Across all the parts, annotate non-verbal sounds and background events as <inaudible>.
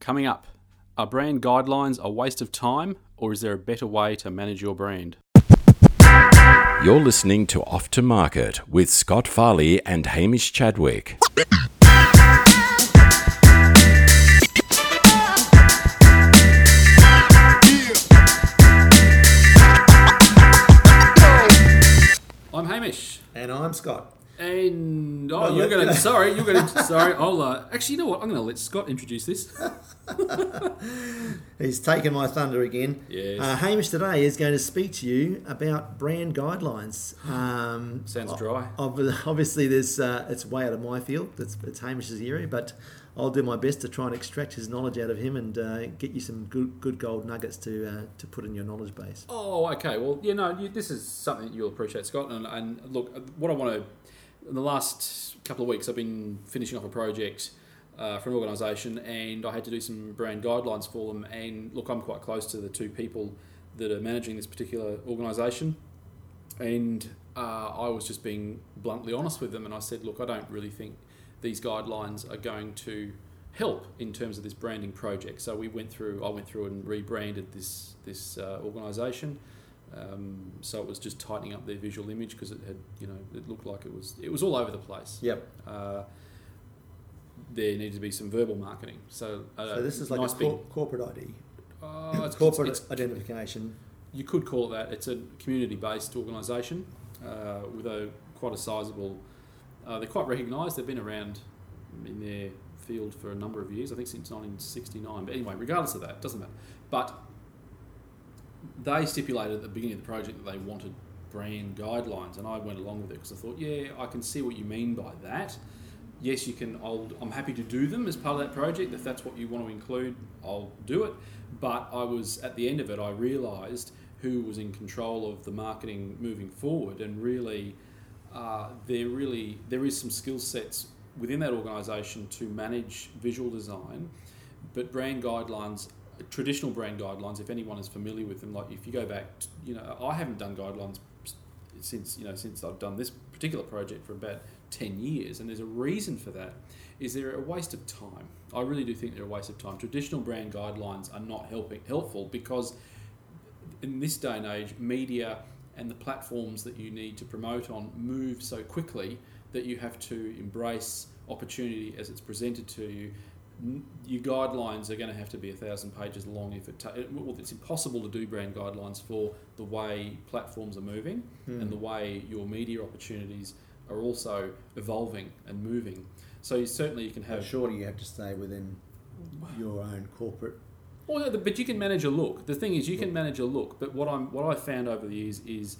Coming up, are brand guidelines a waste of time or is there a better way to manage your brand? You're listening to Off to Market with Scott Farley and Hamish Chadwick. I'm Hamish. And I'm Scott. And oh, you're going to sorry, you're going <laughs> to sorry. I'll uh, actually, you know what? I'm going to let Scott introduce this. <laughs> He's taken my thunder again. Yes. Uh, Hamish today is going to speak to you about brand guidelines. <gasps> Um, Sounds dry. <laughs> Obviously, there's uh, it's way out of my field. It's, it's Hamish's area, but I'll do my best to try and extract his knowledge out of him and uh, get you some good, good gold nuggets to uh, to put in your knowledge base. Oh, okay. Well, you know, you, this is something you'll appreciate, Scott. And, and look, what I want to, in the last couple of weeks, I've been finishing off a project uh, for an organisation, and I had to do some brand guidelines for them. And look, I'm quite close to the two people that are managing this particular organisation, and uh, I was just being bluntly honest with them, and I said, look, I don't really think these guidelines are going to help in terms of this branding project. So we went through, I went through and rebranded this this uh, organisation. Um, so it was just tightening up their visual image because it had, you know, it looked like it was it was all over the place. Yep. Uh, there needed to be some verbal marketing. So, uh, So this is like nice a big, cor- corporate ID, uh, it's- corporate it's- identification. you could call it that. It's a community-based organisation uh, with a quite a sizable. Uh, they're quite recognised. They've been around in their field for a number of years. I think since 1969. But anyway, regardless of that, it doesn't matter. But they stipulated at the beginning of the project that they wanted brand guidelines, and I went along with it because I thought, yeah, I can see what you mean by that. Yes, you can. I'll, I'm happy to do them as part of that project. If that's what you want to include, I'll do it. But I was at the end of it, I realised who was in control of the marketing moving forward, and really, uh, there really there is some skill sets within that organisation to manage visual design, but brand guidelines, traditional brand guidelines. If anyone is familiar with them, like if you go back, you know, I haven't done guidelines since you know since I've done this particular project for about ten years, and there's a reason for that. Is they're a waste of time. I really do think they're a waste of time. Traditional brand guidelines are not helping helpful because in this day and age, media and the platforms that you need to promote on move so quickly that you have to embrace opportunity as it's presented to you. Your guidelines are going to have to be a thousand pages long if it. Ta- it- well, it's impossible to do brand guidelines for the way platforms are moving and the hmm. way your media opportunities are also evolving and moving. So you, certainly you can have surely you have to stay within your own corporate. Well, no, but you can manage a look. The thing is, you can manage a look. But what I'm what I found over the years is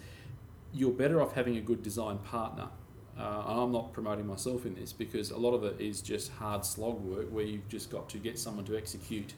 you're better off having a good design partner. Uh, I'm not promoting myself in this because a lot of it is just hard slog work where you've just got to get someone to execute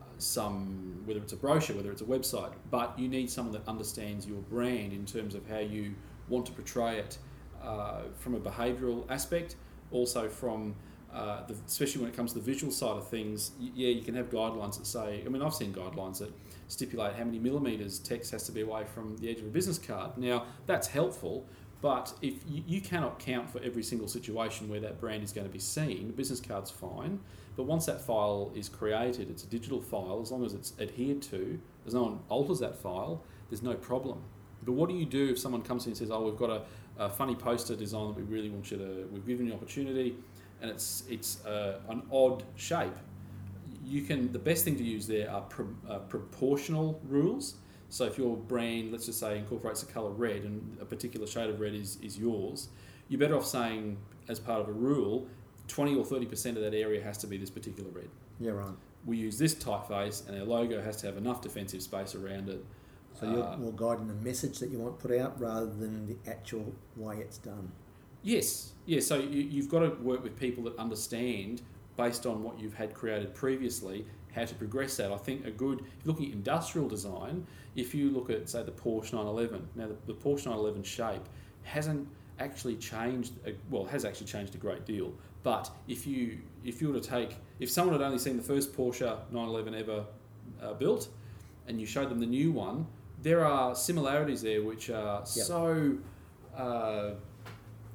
uh, some, whether it's a brochure, whether it's a website, but you need someone that understands your brand in terms of how you want to portray it uh, from a behavioural aspect, also from uh, the, especially when it comes to the visual side of things, yeah, you can have guidelines that say. I mean, I've seen guidelines that stipulate how many millimeters text has to be away from the edge of a business card. Now, that's helpful, but if you, you cannot count for every single situation where that brand is going to be seen, the business card's fine. But once that file is created, it's a digital file. As long as it's adhered to, as no one alters that file, there's no problem. But what do you do if someone comes in and says, "Oh, we've got a, a funny poster design that we really want you to. We've given you an opportunity, and it's it's uh, an odd shape." You can. The best thing to use there are pro, uh, proportional rules. So if your brand, let's just say, incorporates the color red, and a particular shade of red is is yours, you're better off saying, as part of a rule, twenty or thirty percent of that area has to be this particular red Yeah, right. we use this typeface and our logo has to have enough defensive space around it. So you're Uh, more guiding the message that you want put out rather than the actual way it's done. Yes, yes. So you, you've got to work with people that understand, based on what you've had created previously, how to progress that. I think a good, if you're looking at industrial design, if you look at, say, the Porsche 911, now the, the Porsche 911 shape hasn't actually changed, a, well, has actually changed a great deal. But if you if you were to take, if someone had only seen the first Porsche 911 ever uh, built, and you showed them the new one, there are similarities there which are so. Uh,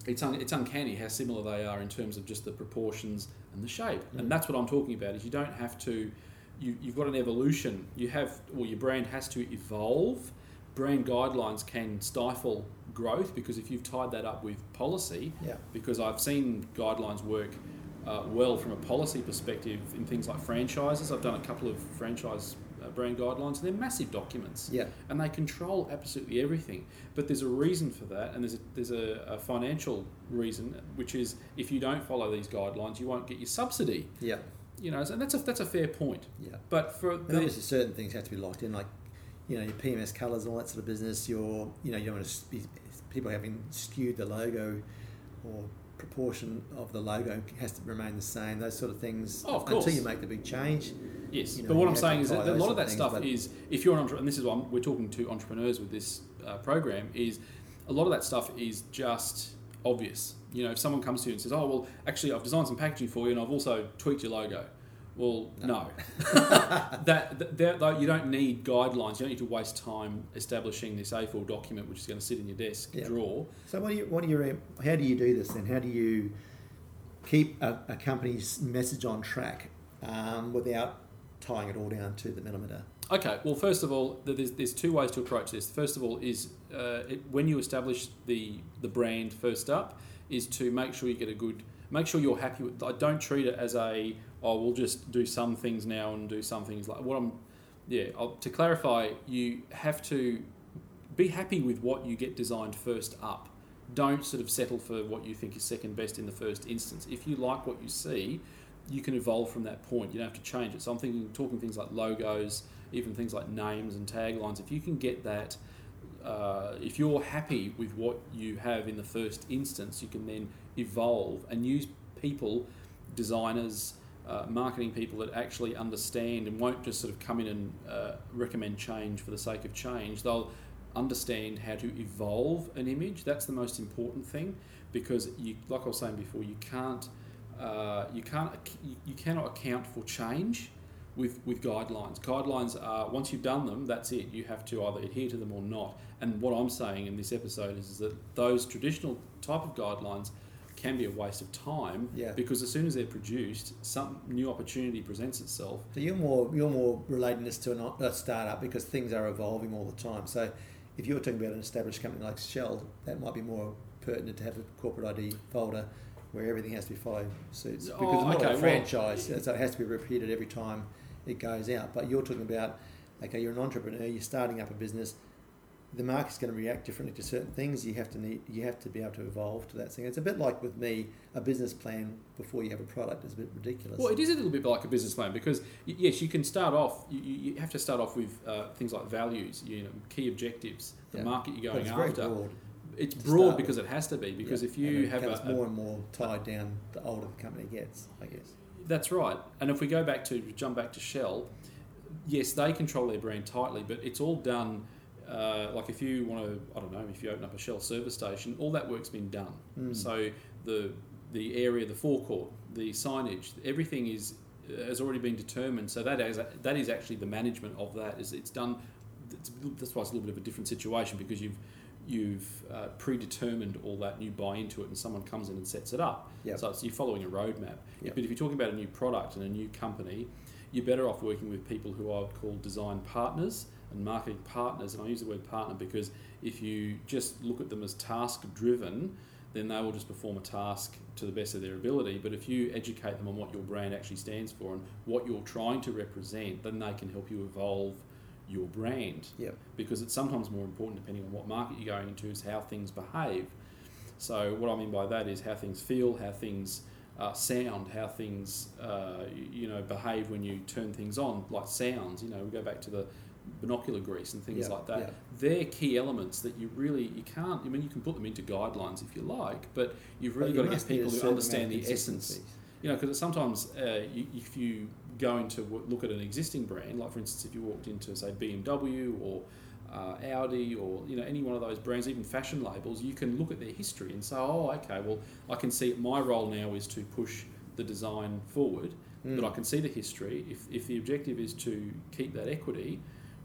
it's, un, it's uncanny how similar they are in terms of just the proportions and the shape. Mm. And that's what I'm talking about. Is you don't have to. You, you've got an evolution. You have, or your brand has to evolve. Brand guidelines can stifle growth because if you've tied that up with policy, Yeah. because I've seen guidelines work uh, well from a policy perspective in things like franchises. I've done a couple of franchise Uh, brand guidelines, and they're massive documents, Yeah. and they control absolutely everything. But there's a reason for that, and there's a, there's a, a financial reason, which is if you don't follow these guidelines, you won't get your subsidy. Yeah. You know, and that's a that's a fair point. Yeah. But for And the, obviously, certain things have to be locked in, like you know your PMS colours and all that sort of business. Your you know you don't want to be people having skewed the logo or proportion of the logo has to remain the same. Those sort of things Oh, of until you make the big change. Yes, you know, but what I'm saying is that a lot of that of stuff is if you're an entrepreneur, and this is why I'm- we're talking to entrepreneurs with this uh, program, is a lot of that stuff is just obvious. You know, if someone comes to you and says, "Oh, well, actually, I've designed some packaging for you, and I've also tweaked your logo." Well, no, <laughs> that, that, that though, you don't need guidelines. You don't need to waste time establishing this A4 document, which is going to sit in your desk Yeah. drawer. So what do you what do you how do you do this then? How do you keep a, a company's message on track um, without tying it all down to the millimeter? Okay, well, first of all, there's, there's two ways to approach this. First of all, is uh, it, when you establish the the brand first up, is to make sure you get a good, make sure you're happy with. I don't treat it as a oh we'll just do some things now and do some things like what I'm. Yeah, I'll, to clarify, you have to be happy with what you get designed first up. Don't sort of settle for what you think is second best in the first instance. If you like what you see, you can evolve from that point. You don't have to change it. So I'm thinking, talking things like logos, even things like names and taglines. If you can get that, uh, if you're happy with what you have in the first instance, you can then evolve and use people, designers, uh, marketing people that actually understand and won't just sort of come in and uh, recommend change for the sake of change. They'll understand how to evolve an image. That's the most important thing because you, like I was saying before, you can't uh, you can't you, you cannot account for change with with guidelines. Guidelines are once you've done them, that's it. You have to either adhere to them or not. And what I'm saying in this episode is, is that those traditional type of guidelines can be a waste of time Yeah. because as soon as they're produced, some new opportunity presents itself. So you're more you're more relating this to an, a startup because things are evolving all the time. So if you're talking about an established company like Shell, that might be more pertinent to have a corporate ID folder where everything has to be followed suits. Because Oh, it's not okay, a well- franchise, so it has to be repeated every time it goes out. But you're talking about okay, you're an entrepreneur, you're starting up a business. The market's going to react differently to certain things. You have to need, you have to be able to evolve to that thing. It's a bit like with me, a business plan before you have a product is a bit ridiculous. Well, it is a little bit like a business plan because yes, you can start off. You, you have to start off with uh, things like values, you know, key objectives, the Yeah. market you're going after. broad. It's broad because with. it has to be. Because Yeah. if you have becomes a, more and more tied down the older the company gets, I guess. That's right. And if we go back to jump back to Shell, yes, they control their brand tightly, but it's all done. Uh, like if you want to, I don't know, if you open up a Shell service station, all that work's been done. Mm. So the the area, the forecourt, the signage, everything is has already been determined. So that is that is actually the management of that. Is it's done. It's, that's why it's a little bit of a different situation because you've you've uh, predetermined all that and you buy into it and someone comes in and sets it up. Yep. So it's, you're following a roadmap. Yep. But if you're talking about a new product and a new company, you're better off working with people who I would call design partners and marketing partners. And I use the word partner because if you just look at them as task driven, then they will just perform a task to the best of their ability. But if you educate them on what your brand actually stands for and what you're trying to represent, then they can help you evolve your brand Yep. because it's sometimes more important depending on what market you're going into is how things behave. So what I mean by that is how things feel, how things uh, sound, how things uh, you, know behave when you turn things on, like sounds. You know, we go back to the binocular grease and things Yeah, like that. yeah. They're key elements that you really you can't. I mean, you can put them into guidelines if you like, but you've really But got to get people who understand the essence you know, because sometimes uh, you, if you go to w- look at an existing brand, like for instance, if you walked into say BMW or uh, Audi or you know any one of those brands, even fashion labels, you can look at their history and say, oh, okay, well, I can see my role now is to push the design forward, but Mm. I can see the history. If if the objective is to keep that equity.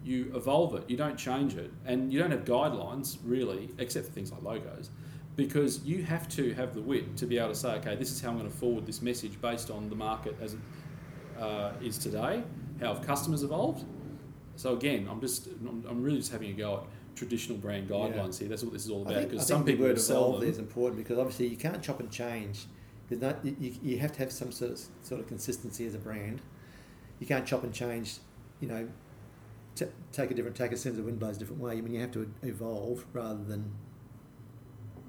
You evolve it. You don't change it, and you don't have guidelines really, except for things like logos. because you have to have the wit to be able to say, okay, this is how I'm going to forward this message based on the market as it uh, is today. How have customers evolved? So again, I'm just I'm, really just having a go at traditional brand guidelines here. That's what this is all about. Because some the people word sell evolve them. is important because obviously you can't chop and change. There's not, you, you- have to have some sort of sort of consistency as a brand. You can't chop and change. You know, t- take a different take a sense of wind blows a different way. I mean, you have to evolve rather than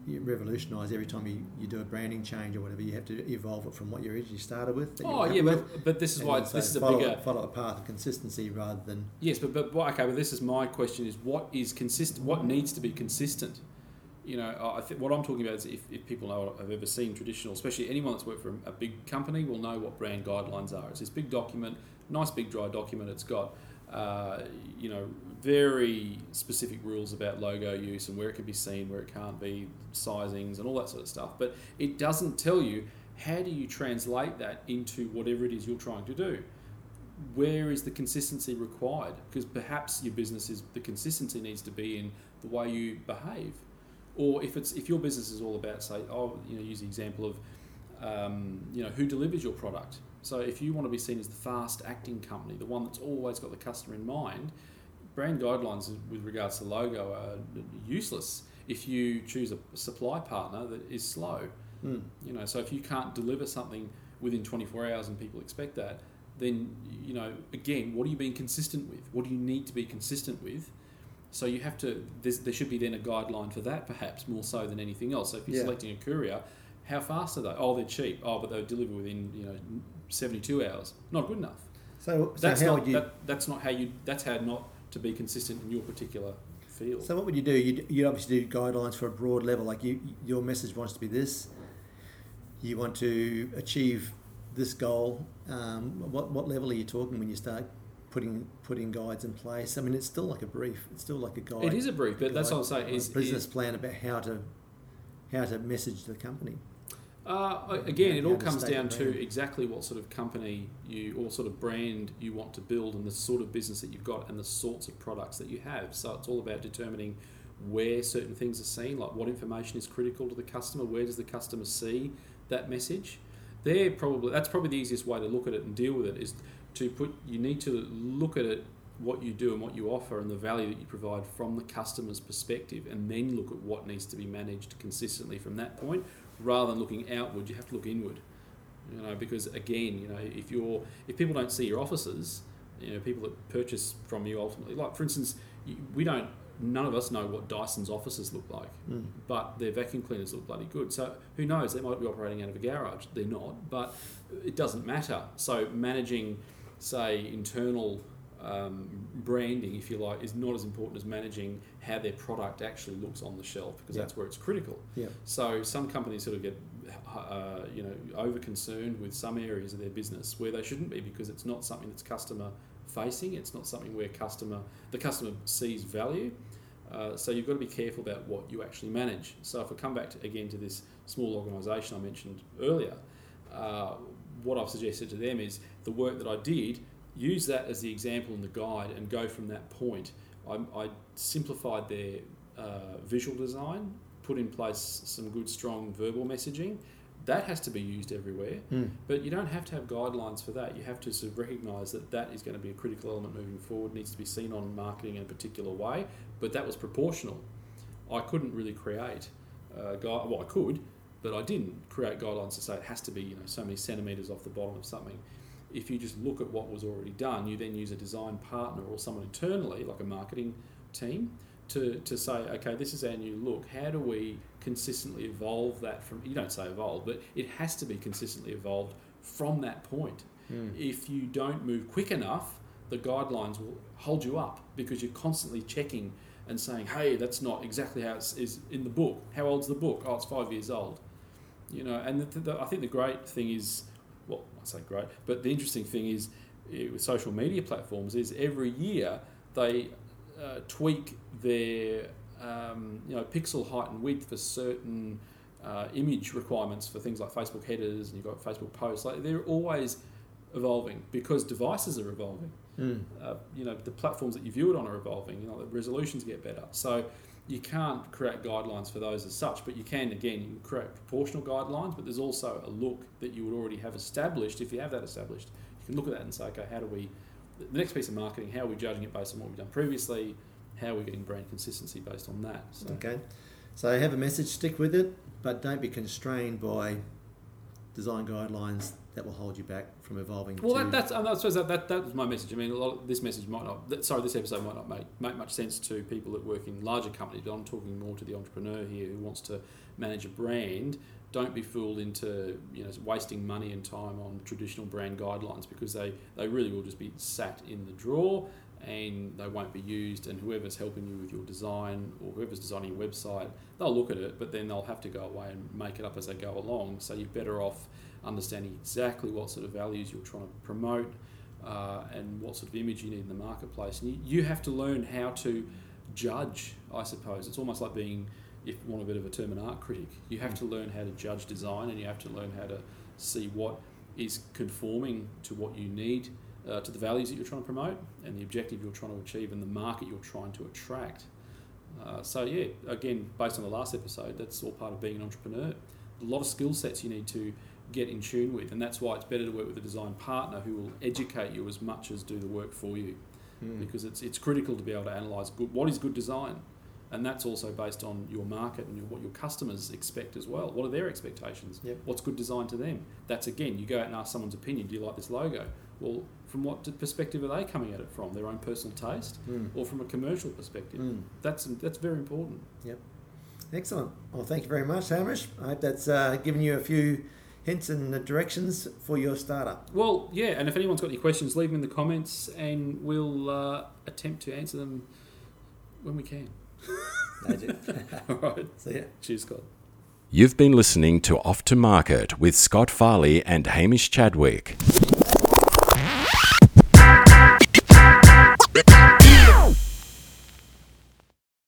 revolutionise every time you, you do a branding change or whatever. You have to evolve it from what you originally started with. Oh yeah, with, but, but this is why it's, this is a follow, bigger follow a path of consistency rather than Yes, but, but okay, but this is my question: is what is consistent? What needs to be consistent? You know, I I think what I'm talking about is if, if people know have ever seen traditional, especially anyone that's worked for a big company will know what brand guidelines are. It's this big document, nice big dry document. It's got uh, you know very specific rules about logo use and where it can be seen, where it can't be, sizings and all that sort of stuff. But it doesn't tell you how do you translate that into whatever it is you're trying to do where is the consistency required? Because perhaps your business is the consistency needs to be in the way you behave, or if it's if your business is all about say, oh, you know, use the example of, um, you know, who delivers your product. So if you want to be seen as the fast acting company, the one that's always got the customer in mind, brand guidelines with regards to logo are useless if you choose a supply partner that is slow. mm, You know, so if you can't deliver something within 24 hours and people expect that, then you know, again, what are you being consistent with? What do you need to be consistent with? So you have to. There should be then a guideline for that, perhaps more so than anything else. So if you're Yeah. selecting a courier, how fast are they? Oh, they're cheap. Oh, but they'll deliver within you know 72 hours. Not good enough. so. So That's how not. you? That, that's not how you. That's how not to be consistent in your particular field. So what would you do? You you obviously do guidelines for a broad level. Like you, your message wants to be this. You want to achieve this goal. Um, what what level are you talking when you start putting putting guides in place? I mean, it's still like a brief. It's still like a guide. it is a brief, but that's what I'm saying. a Is, business is plan about how to how to message the company. Uh, again, it all comes down to exactly what sort of company you or sort of brand you want to build and the sort of business that you've got and the sorts of products that you have. So it's all about determining where certain things are seen, like what information is critical to the customer, where does the customer see that message. They're probably that's probably the easiest way to look at it and deal with it is to put you need to look at it what you do and what you offer and the value that you provide from the customer's perspective and then look at what needs to be managed consistently from that point rather than looking outward you have to look inward you know because again you know if you're if people don't see your offices you know people that purchase from you ultimately like for instance we don't none of us know what Dyson's offices look like Mm. but their vacuum cleaners look bloody good. So who knows? They might be operating out of a garage. They're not but it doesn't matter. So managing say internal um, branding if you like is not as important as managing how their product actually looks on the shelf because that's where it's critical Yeah. so some companies sort of get, uh, you know, over concerned with some areas of their business where they shouldn't be because it's not something that's customer facing. It's not something where customer the customer sees value. Uh, so you've got to be careful about what you actually manage. So if I come back to, again to this small organisation I mentioned earlier, uh, what I've suggested to them is the work that I did. Use that as the example in the guide and go from that point. I, I simplified their uh, visual design, put in place some good, strong verbal messaging. That has to be used everywhere, Mm. but you don't have to have guidelines for that. You have to sort of recognise that that is going to be a critical element moving forward. Needs to be seen on marketing in a particular way, but that was proportional. I couldn't really create uh, guide. Well, I could, but I didn't create guidelines to say it has to be you know so many centimetres off the bottom of something. If you just look at what was already done, you then use a design partner or someone internally, like a marketing team, to, to say, okay, this is our new look. How do we consistently evolve that from, you don't say evolve, but it has to be consistently evolved from that point. Mm. If you don't move quick enough, the guidelines will hold you up because you're constantly checking and saying, hey, that's not exactly how it is in the book. How old's the book? Oh, it's five years old. You know, and the, the, I think the great thing is, well, I say great, but the interesting thing is eh, with social media platforms is every year they uh, tweak their um, you know pixel height and width for certain uh, image requirements for things like Facebook headers and you've got Facebook posts. Like they're always evolving because devices are evolving. Mm. Uh, you know the platforms that you view it on are evolving. You know the resolutions get better. So you can't create guidelines for those as such, but you can again you can create proportional guidelines. But there's also a look that you would already have established. If you have that established, you can look at that and say, okay, how do we? The next piece of marketing, how are we judging it based on what we've done previously? How are we getting brand consistency based on that? So, Okay. So have a message, stick with it, but don't be constrained by design guidelines that will hold you back from evolving. Well, that, that's I suppose that, that that was my message. I mean, a lot of, this message might not. that- Sorry, this episode might not make make much sense to people that work in larger companies. But I'm talking more to the entrepreneur here who wants to manage a brand. Don't be fooled into you know wasting money and time on traditional brand guidelines because they they really will just be sat in the drawer and they won't be used. And whoever's helping you with your design or whoever's designing your website, they'll look at it, but then they'll have to go away and make it up as they go along. So you're better off understanding exactly what sort of values you're trying to promote uh, and what sort of image you need in the marketplace. And you, you have to learn how to judge, I suppose. It's almost like being, if you want a bit of a term, an art critic. You have to learn how to judge design and you have to learn how to see what is conforming to what you need, uh, to the values that you're trying to promote and the objective you're trying to achieve and the market you're trying to attract. Uh, so, yeah, again, based on the last episode, that's all part of being an entrepreneur. A lot of skill sets you need to get in tune with, and that's why it's better to work with a design partner who will educate you as much as do the work for you, Mm. because it's it's critical to be able to analyze good what is good design, and that's also based on your market and your, what your customers expect as well. What are their expectations? Yep. What's good design to them? That's again, you go out and ask someone's opinion. Do you like this logo? Well, from what perspective are they coming at it from? Their own personal taste, Mm. or from a commercial perspective? Mm. That's that's very important. Yep. Excellent. Well, thank you very much, Hamish. I hope that's uh, given you a few hints and directions for your startup. Well, yeah, and if anyone's got any questions, leave them in the comments, and we'll uh, attempt to answer them when we can. Magic. <laughs> All right. See ya. Cheers, Scott. You've been listening to Off to Market with Scott Farley and Hamish Chadwick.